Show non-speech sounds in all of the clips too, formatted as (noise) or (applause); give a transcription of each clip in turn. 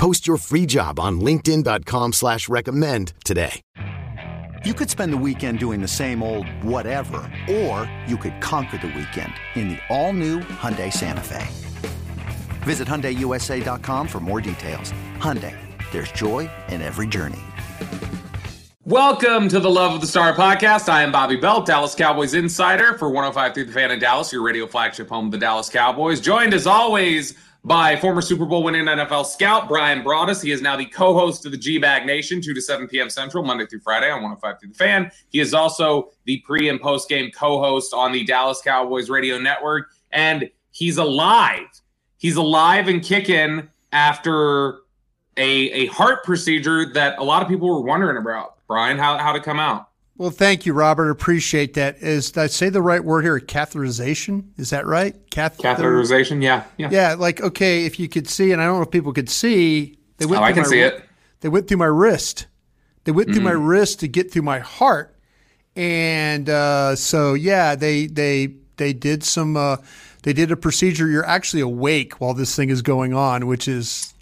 Post your free job on LinkedIn.com slash recommend today. You could spend the weekend doing the same old whatever, or you could conquer the weekend in the all-new Hyundai Santa Fe. Visit HyundaiUSA.com for more details. Hyundai, there's joy in every journey. Welcome to the Love of the Star podcast. I am Bobby Belt, Dallas Cowboys insider for 105 through the fan in Dallas, your radio flagship home of the Dallas Cowboys. Joined as always by former Super Bowl winning NFL scout Bryan Broaddus. He is now the co-host of the G-Bag Nation, 2 to 7 p.m. Central, Monday through Friday on 105 through the fan. He is also the pre and post game co-host on the Dallas Cowboys radio network, and he's alive. He's alive and kicking after a, a heart procedure that a lot of people were wondering about. Bryan, how how to come out? Well, thank you, Robert. Appreciate that. Is did I say the right word here? Catheterization? Is that right? Catheter- Catheterization? Yeah, yeah. Yeah, like okay, if you could see, and I don't know if people could see, they went. Oh, I can my, see it. They went through my wrist. They went mm. through my mm. wrist to get through my heart, and uh, so yeah, they they they did some. Uh, they did a procedure. You're actually awake while this thing is going on, which is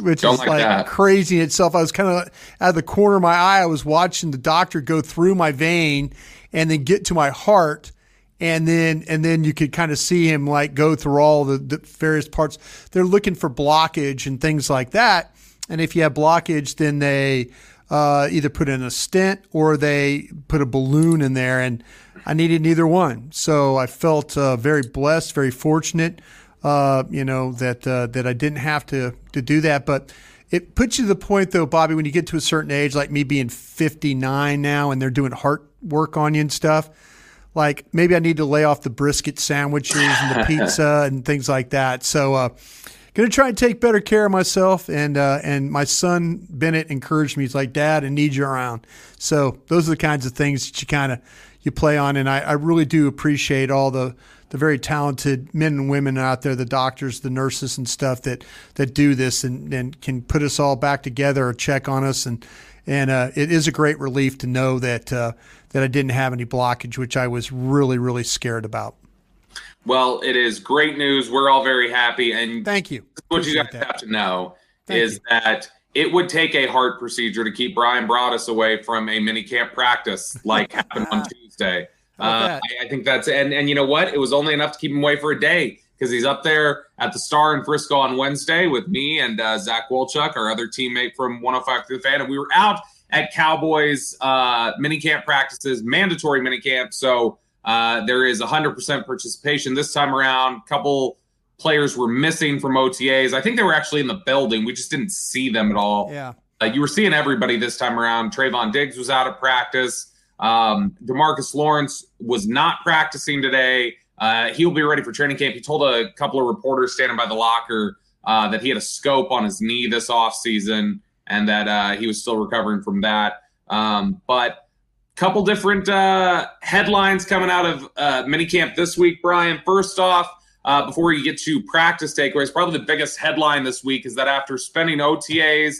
which Don't is like, like crazy in itself. I was kind of out of the corner of my eye. I was watching the doctor go through my vein and then get to my heart. And then, and then you could kind of see him like go through all the, the various parts. They're looking for blockage and things like that. And if you have blockage, then they uh, either put in a stent or they put a balloon in there. And I needed neither one. So I felt uh, very blessed, very fortunate uh, you know that uh, that I didn't have to to do that. But it puts you to the point though, Bobby, when you get to a certain age, like me being 59 now, and they're doing heart work on you and stuff. Like maybe I need to lay off the brisket sandwiches and the (laughs) pizza and things like that. So. Uh, Gonna try and take better care of myself, and uh, and my son Bennett encouraged me. He's like, "Dad, I need you around." So those are the kinds of things that you kind of you play on, and I, I really do appreciate all the the very talented men and women out there, the doctors, the nurses, and stuff that that do this and, and can put us all back together or check on us. And and uh, it is a great relief to know that uh, that I didn't have any blockage, which I was really really scared about. Well, it is great news. We're all very happy. And thank you. What Appreciate you guys that. have to know thank is you. that it would take a heart procedure to keep Bryan Broaddus away from a mini camp practice like happened on (laughs) Tuesday. Uh, I, I, think that's and and you know what? It was only enough to keep him away for a day because he's up there at the Star in Frisco on Wednesday with me and uh, Zach Wolchuk, our other teammate from 105 through the fan, and we were out at Cowboys uh, minicamp practices, mandatory minicamp. So uh, there is 100% participation this time around. Couple players were missing from OTAs. I think they were actually in the building. We just didn't see them at all. Yeah. Uh, you were seeing everybody this time around. Trevon Diggs was out of practice. Um, DeMarcus Lawrence was not practicing today. Uh, he'll be ready for training camp. He told a couple of reporters standing by the locker uh, that he had a scope on his knee this offseason and that uh, he was still recovering from that. Um, but couple different uh, headlines coming out of uh, minicamp this week, Bryan. First off, uh, before you get to practice takeaways, probably the biggest headline this week is that after spending OTAs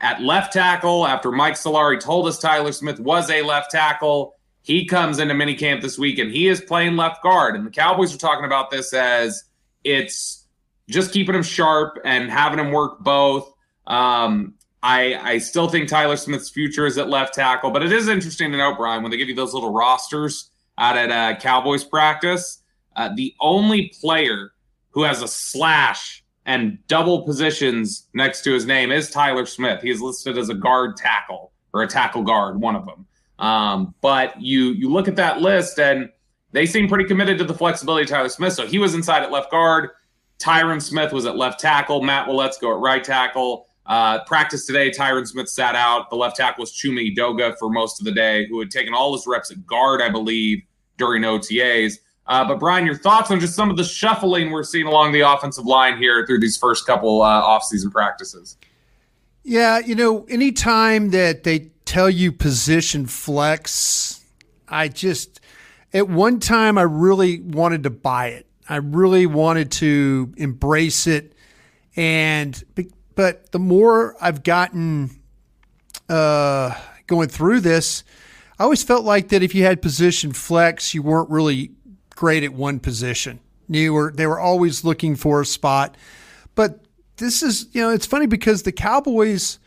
at left tackle after Mike Solari told us Tyler Smith was a left tackle. He comes into minicamp this week and he is playing left guard. And the Cowboys are talking about this as it's just keeping him sharp and having him work both. Um, I, I still think Tyler Smith's future is at left tackle, but it is interesting to note, Bryan, when they give you those little rosters out at uh, Cowboys practice, uh, the only player who has a slash and double positions next to his name is Tyler Smith. He is listed as a guard tackle or a tackle guard, one of them. Um, but you you look at that list and they seem pretty committed to the flexibility of Tyler Smith. So he was inside at left guard. Tyron Smith was at left tackle. Matt Waletzko go at right tackle. Uh, practice today, Tyron Smith sat out. The left tackle was Chuma Edoga for most of the day, who had taken all his reps at guard, I believe, during OTAs. Uh, but Bryan, your thoughts on just some of the shuffling we're seeing along the offensive line here through these first couple uh, offseason practices? Yeah, you know, anytime that they tell you position flex. I just at one time I really wanted to buy it. I really wanted to embrace it, and but the more I've gotten uh, going through this, I always felt like that if you had position flex, you weren't really great at one position. You were they were always looking for a spot, but this is you know it's funny because the Cowboys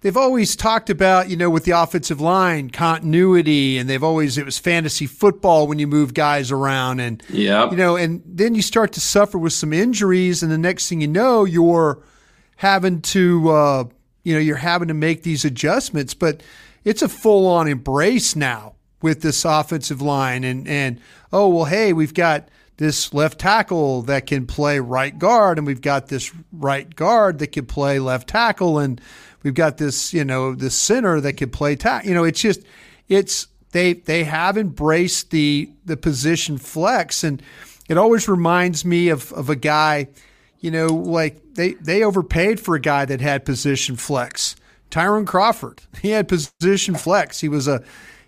they've always talked about, you know, with the offensive line continuity, and they've always it was fantasy football when you move guys around, and yeah, you know, and then you start to suffer with some injuries, and the next thing you know, you're having to, uh, you know, you're having to make these adjustments, but it's a full on embrace now with this offensive line, and and oh well, hey, we've got this left tackle that can play right guard, and we've got this right guard that can play left tackle, and we've got this, you know, this center that can play tackle. You know, it's just, it's they they have embraced the the position flex, and it always reminds me of of a guy, you know, like they they overpaid for a guy that had position flex. Tyrone Crawford, he had position flex. He was a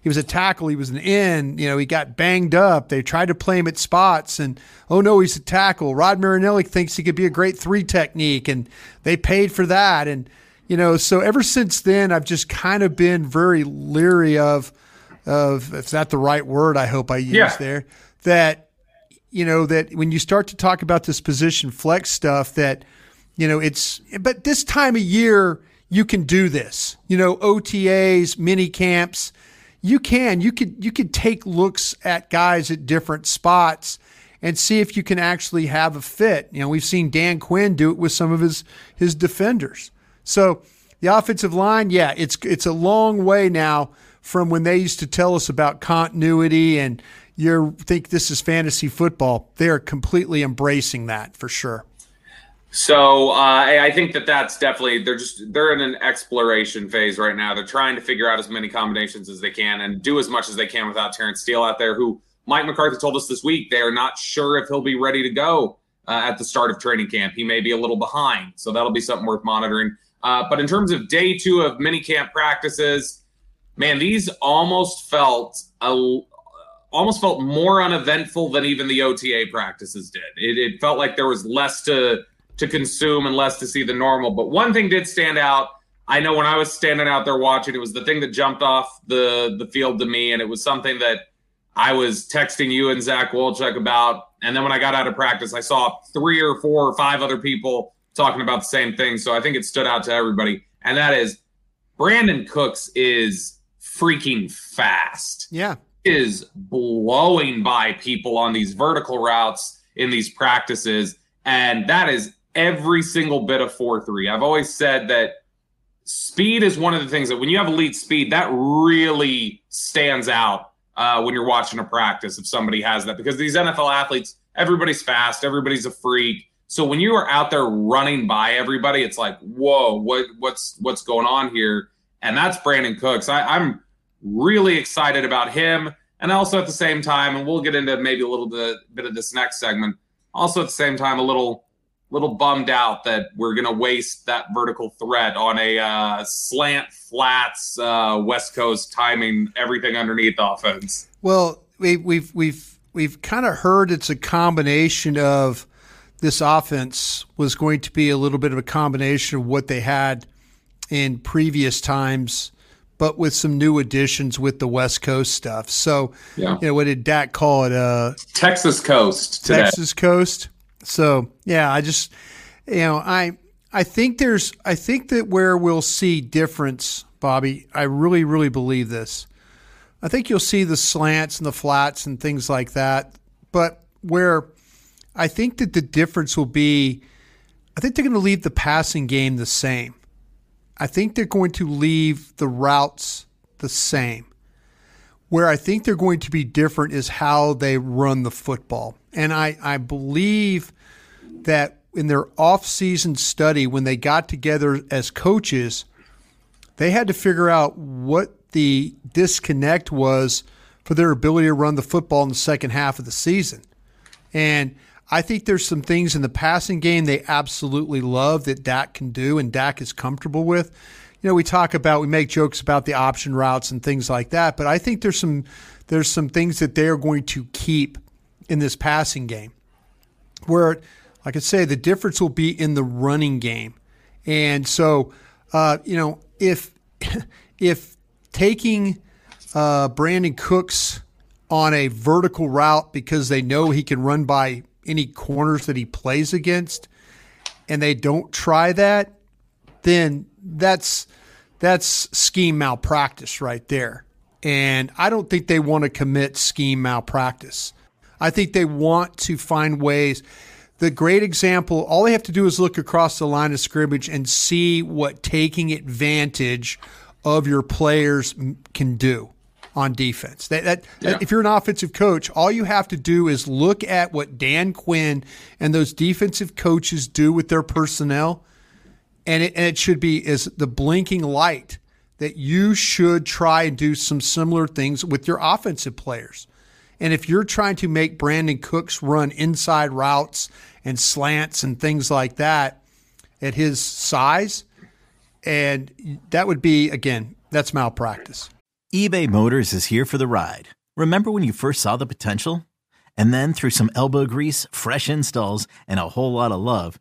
he was a tackle. He was an end. You know, he got banged up. They tried to play him at spots, and oh no, he's a tackle. Rod Marinelli thinks he could be a great three technique, and they paid for that. And you know, so ever since then, I've just kind of been very leery of, of if that the right word? I hope I use yeah. there. That you know that when you start to talk about this position flex stuff, that you know it's but this time of year you can do this. You know, OTAs, mini camps you can you could you could take looks at guys at different spots and see if you can actually have a fit. You know, we've seen Dan Quinn do it with some of his his defenders. So the offensive line, yeah, it's it's a long way now from when they used to tell us about continuity and you think this is fantasy football. They are completely embracing that for sure. So uh, I think that that's definitely they're just they're in an exploration phase right now. They're trying to figure out as many combinations as they can and do as much as they can without Terence Steele out there. Who Mike McCarthy told us this week they are not sure if he'll be ready to go uh, at the start of training camp. He may be a little behind, so that'll be something worth monitoring. Uh, but in terms of day two of minicamp practices, man, these almost felt a, almost felt more uneventful than even the OTA practices did. It, it felt like there was less to to consume and less to see the normal. But one thing did stand out. I know when I was standing out there watching, it was the thing that jumped off the the field to me, and it was something that I was texting you and Zach Wolchuk about. And then when I got out of practice, I saw three or four or five other people talking about the same thing. So I think it stood out to everybody, and that is Brandin Cooks is freaking fast. Yeah, is blowing by people on these vertical routes in these practices, and that is every single bit of 4 3. I've always said that speed is one of the things that when you have elite speed, that really stands out uh, when you're watching a practice if somebody has that because these NFL athletes, everybody's fast, everybody's a freak. So when you are out there running by everybody, it's like, whoa, what what's what's going on here? And that's Brandin Cooks. I, I'm really excited about him. And also at the same time, and we'll get into maybe a little bit, bit of this next segment. Also at the same time, a little little bummed out that we're going to waste that vertical threat on a uh, slant flats uh, West Coast timing everything underneath offense. Well, we, we've we've we've kind of heard it's a combination of this offense was going to be a little bit of a combination of what they had in previous times, but with some new additions with the West Coast stuff. So, yeah. you know, what did Dak call it? Uh, Texas Coast. Today. Texas Coast. So yeah, I just you know I I think there's I think that where we'll see difference, Bobby. I really really believe this. I think you'll see the slants and the flats and things like that, but where I think that the difference will be, I think they're going to leave the passing game the same. I think they're going to leave the routes the same. Where I think they're going to be different is how they run the football. And I, I believe that in their off-season study, when they got together as coaches, they had to figure out what the disconnect was for their ability to run the football in the second half of the season. And I think there's some things in the passing game they absolutely love that Dak can do and Dak is comfortable with. You know, we talk about we make jokes about the option routes and things like that, but I think there's some there's some things that they are going to keep in this passing game, where, like I say, the difference will be in the running game, and so uh, you know if (laughs) if taking uh, Brandin Cooks on a vertical route because they know he can run by any corners that he plays against, and they don't try that, then that's that's scheme malpractice right there. And I don't think they want to commit scheme malpractice. I think they want to find ways. The great example, all they have to do is look across the line of scrimmage and see what taking advantage of your players can do on defense. That, that, yeah. that, if you're an offensive coach, all you have to do is look at what Dan Quinn and those defensive coaches do with their personnel, and it, and it should be is the blinking light that you should try and do some similar things with your offensive players. And if you're trying to make Brandin Cooks run inside routes and slants and things like that at his size, and that would be again, that's malpractice eBay Motors is here for the ride. Remember when you first saw the potential? And then through some elbow grease, fresh installs, and a whole lot of love,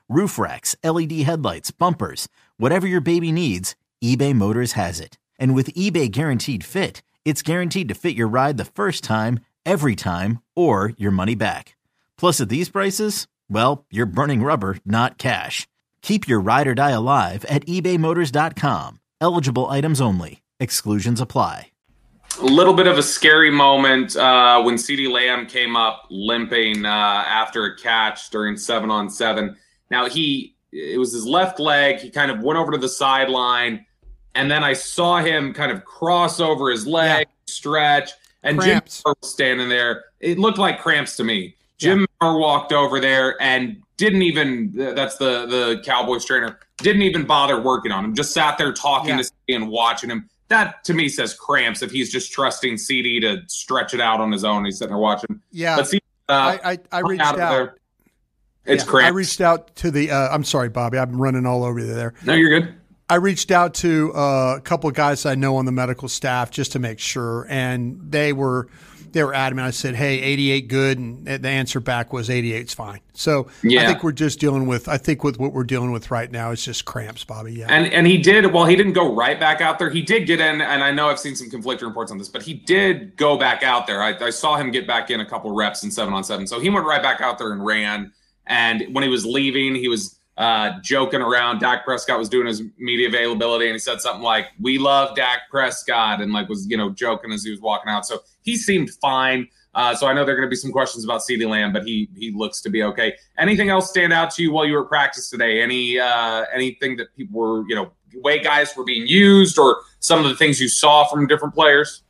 roof racks, LED headlights, bumpers, whatever your baby needs, eBay Motors has it. And with eBay Guaranteed Fit, it's guaranteed to fit your ride the first time, every time, or your money back. Plus, at these prices, well, you're burning rubber, not cash. Keep your ride or die alive at ebaymotors.com. Eligible items only. Exclusions apply a little bit of a scary moment uh, when CeeDee Lamb came up limping uh, after a catch during seven on seven. Now he it was his left leg. He kind of went over to the sideline, and then I saw him kind of cross over his leg, yeah. stretch, and cramps. Jim was standing there. It looked like cramps to me. Jim yeah. walked over there and didn't even. That's the the Cowboys trainer. Didn't even bother working on him. Just sat there talking yeah. to CeeDee and watching him that to me says cramps if he's just trusting CeeDee to stretch it out on his own. He's sitting there watching. Yeah, but CeeDee, uh, I, I, I reached out. out. It's yeah, cramps. I reached out to the. Uh, I'm sorry, Bobby. I'm running all over you there. No, you're good. I reached out to uh, a couple of guys I know on the medical staff just to make sure, and they were they were adamant. I said, "Hey, 88 good," and the answer back was 88's fine. So yeah. I think we're just dealing with. I think with what we're dealing with right now is just cramps, Bobby. Yeah, and and he did. Well, he didn't go right back out there. He did get in, and I know I've seen some conflicting reports on this, but he did go back out there. I, I saw him get back in a couple reps in seven on seven, so he went right back out there and ran. And when he was leaving, he was uh, joking around. Dak Prescott was doing his media availability, and he said something like, "We love Dak Prescott," and like was you know joking as he was walking out. So he seemed fine. Uh, so I know there are going to be some questions about CeeDee Lamb, but he he looks to be okay. Anything else stand out to you while you were at practice today? Any uh, anything that people were you know way guys were being used, or some of the things you saw from different players?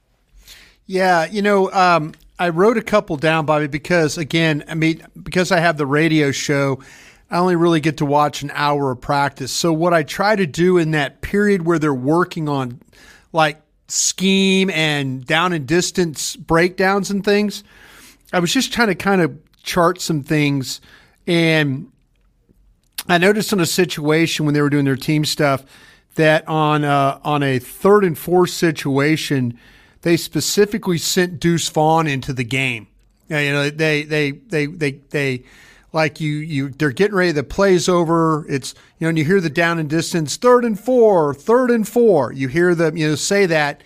Yeah, you know, um, I wrote a couple down, Bobby, because again, I mean, because I have the radio show I only really get to watch an hour of practice. So what I try to do in that period where they're working on like scheme and down and distance breakdowns and things, I was just trying to kind of chart some things and I noticed in a situation when they were doing their team stuff that on uh, on a third and fourth situation, they specifically sent Deuce Vaughn into the game. You know, they they they they they like you you they're getting ready the plays over. It's you know and you hear the down and distance third and four third and four. You hear them you know say that.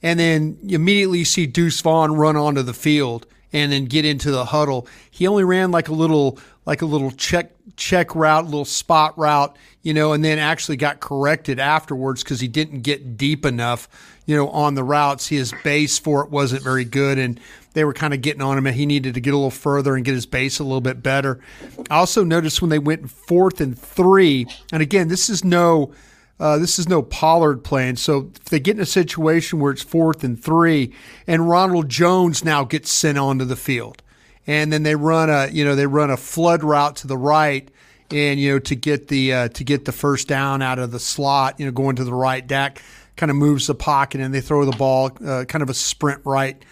And then you immediately see Deuce Vaughn run onto the field and then get into the huddle he only ran like a little like a little check check route little spot route you know and then actually got corrected afterwards because he didn't get deep enough you know on the routes his base for it wasn't very good and they were kind of getting on him and he needed to get a little further and get his base a little bit better. I also noticed when they went fourth and three, and again, this is no uh, this is no Pollard playing. So if they get in a situation where it's fourth and three, and Ronald Jones now gets sent onto the field, and then they run a you know they run a flood route to the right, and you know to get the uh, to get the first down out of the slot, you know going to the right. Dak kind of moves the pocket, and they throw the ball, uh, kind of a sprint right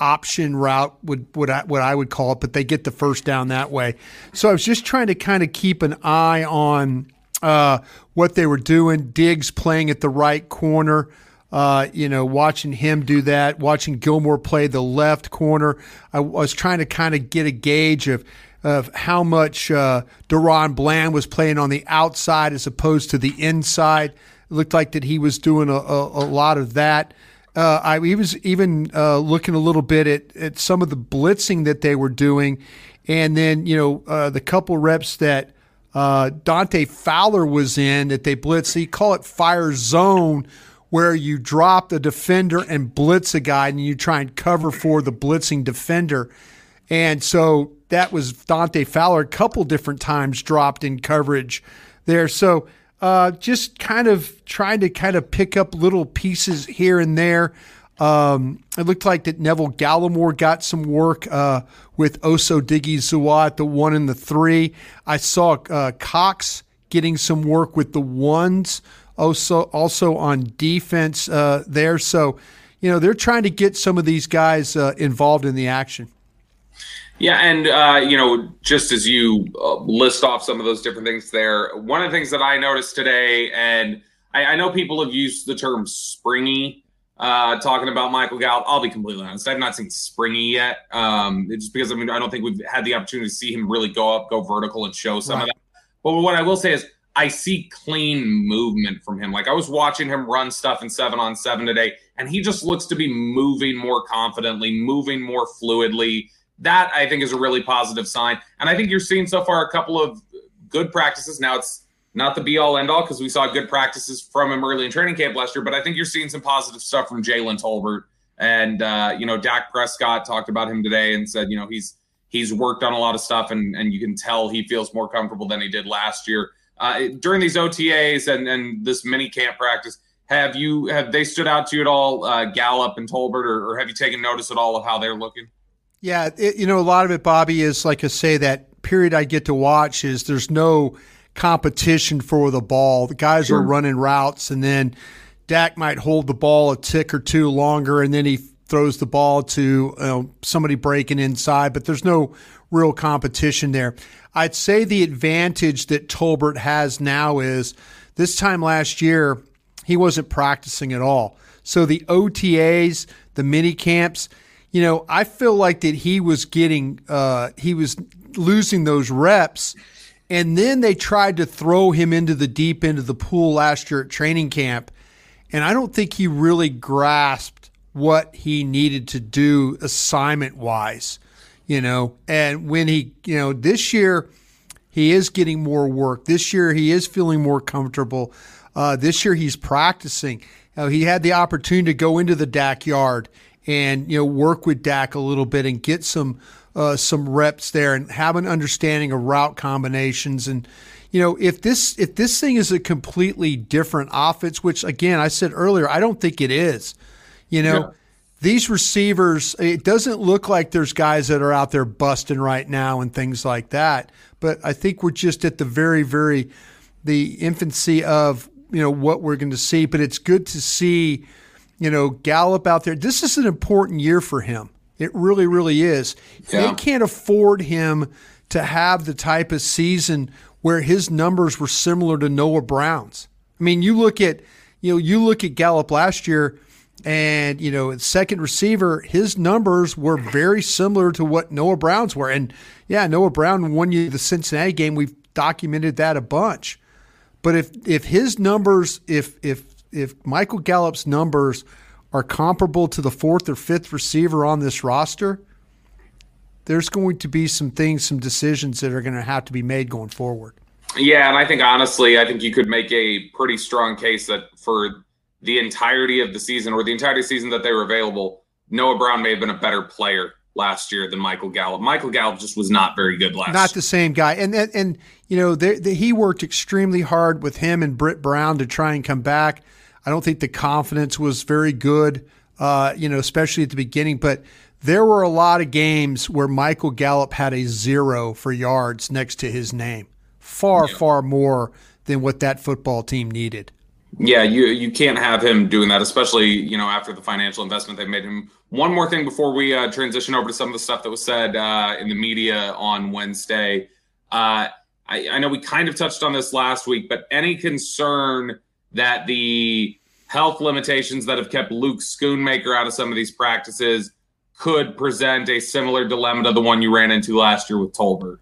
option route would I, what I would call it, but they get the first down that way. So I was just trying to kind of keep an eye on uh, what they were doing. Diggs playing at the right corner. Uh, you know, watching him do that, watching Gilmore play the left corner. I, was trying to kind of get a gauge of of how much uh, DaRon Bland was playing on the outside as opposed to the inside. It looked like that he was doing a, a, a lot of that. Uh, I he was even uh, looking a little bit at, at some of the blitzing that they were doing, and then you know uh, the couple reps that uh, Dante Fowler was in that they blitz. He call it fire zone, where you drop the defender and blitz a guy, and you try and cover for the blitzing defender. And so that was Dante Fowler a couple different times dropped in coverage there. So uh, just kind of trying to kind of pick up little pieces here and there. Um, it looked like that Neville Gallimore got some work uh, with Osa Odighizuwa at the one and the three. I saw uh, Cox getting some work with the ones, also also on defense uh, there. So, you know, they're trying to get some of these guys uh, involved in the action. Yeah, and uh, you know, just as you uh, list off some of those different things there, one of the things that I noticed today, and I, I know people have used the term springy uh, talking about Michael Gallup. I'll be completely honest; I've not seen springy yet. Um, just because I mean, I don't think we've had the opportunity to see him really go up, go vertical, and show some right. of that. But what I will say is, I see clean movement from him. Like I was watching him run stuff in seven on seven today, and he just looks to be moving more confidently, moving more fluidly that I think is a really positive sign. And I think you're seeing so far a couple of good practices. Now it's not the be all end all because we saw good practices from him early in training camp last year, but I think you're seeing some positive stuff from Jalen Tolbert. And uh, you know, Dak Prescott talked about him today and said, you know, he's he's worked on a lot of stuff and and you can tell he feels more comfortable than he did last year. Uh, during these OTAs and and this mini camp practice, have you have they stood out to you at all, uh, Gallup and Tolbert, or, or have you taken notice at all of how they're looking? Yeah, it, you know, a lot of it, Bobby, is like I say, that period I get to watch is there's no competition for the ball. The guys sure. are running routes, and then Dak might hold the ball a tick or two longer, and then he throws the ball to you know, somebody breaking inside, but there's no real competition there. I'd say the advantage that Tolbert has now is this time last year, he wasn't practicing at all. So the OTAs, the mini camps, you know, I feel like that he was getting, uh, he was losing those reps. And then they tried to throw him into the deep end of the pool last year at training camp. And I don't think he really grasped what he needed to do assignment wise, you know. And when he, you know, this year he is getting more work. This year he is feeling more comfortable. Uh, this year he's practicing. Uh, he had the opportunity to go into the Dak yard and you know work with Dak a little bit and get some uh, some reps there and have an understanding of route combinations and you know if this if this thing is a completely different offense which again I said earlier I don't think it is you know yeah. these receivers it doesn't look like there's guys that are out there busting right now and things like that but I think we're just at the very very the infancy of you know what we're going to see but it's good to see you know, Gallup out there. This is an important year for him. It really, really is. Yeah. They can't afford him to have the type of season where his numbers were similar to Noah Brown's. I mean, you look at you know, you look at Gallup last year and, you know, second receiver, his numbers were very similar to what Noah Brown's were. And yeah, Noah Brown won you the Cincinnati game. We've documented that a bunch. But if if his numbers, if if if Michael Gallup's numbers are comparable to the fourth or fifth receiver on this roster, there's going to be some things, some decisions that are going to have to be made going forward. Yeah, and I think honestly, I think you could make a pretty strong case that for the entirety of the season or the entirety of the season that they were available, Noah Brown may have been a better player last year than Michael Gallup. Michael Gallup just was not very good last. Not the same guy, and and, and you know they, they, he worked extremely hard with him and Britt Brown to try and come back. I don't think the confidence was very good, uh, you know, especially at the beginning. But there were a lot of games where Michael Gallup had a zero for yards next to his name, far, yeah. far more than what that football team needed. Yeah, you you can't have him doing that, especially you know after the financial investment they made him. One more thing before we uh, transition over to some of the stuff that was said uh, in the media on Wednesday. Uh, I, I know we kind of touched on this last week, but any concern that the health limitations that have kept Luke Schoonmaker out of some of these practices could present a similar dilemma to the one you ran into last year with Tolbert?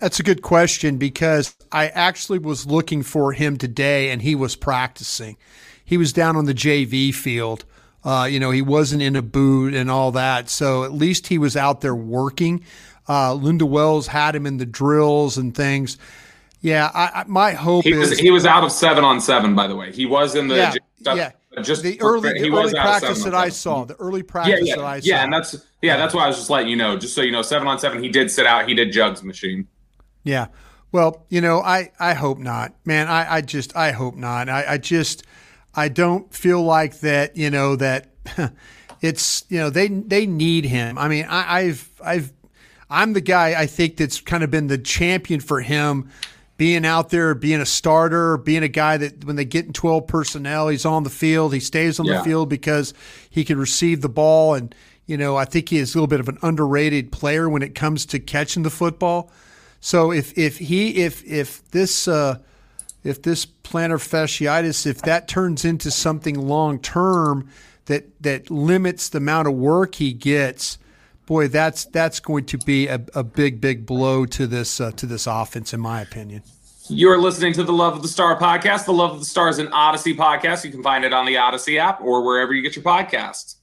That's a good question because I actually was looking for him today and he was practicing. He was down on the JV field. Uh, you know, he wasn't in a boot and all that. So at least he was out there working. Uh, Lunda Wells had him in the drills and things. Yeah, I, I, my hope he is was, he was out of seven on seven. By the way, he was in the yeah, yeah. Just the early, the early practice that I saw, the early practice yeah, yeah, that I yeah, saw. Yeah, and that's yeah, that's why I was just letting you know, just so you know, seven on seven, he did sit out. He did jugs machine. Yeah. Well, you know, I I hope not, man. I I just I hope not. I I just I don't feel like that. You know that (laughs) it's you know they they need him. I mean, I, I've I've I'm the guy I think that's kind of been the champion for him being out there, being a starter, being a guy that when they get in 12 personnel, he's on the field. He stays on yeah. the field because he can receive the ball. And, you know, I think he is a little bit of an underrated player when it comes to catching the football. So if, if he, if, if this, uh, if this plantar fasciitis, if that turns into something long term that, that limits the amount of work he gets, boy, that's that's going to be a, a big, big blow to this uh, to this offense, in my opinion. You're listening to the Love of the Star podcast. The Love of the Star is an Audacy podcast. You can find it on the Audacy app or wherever you get your podcasts.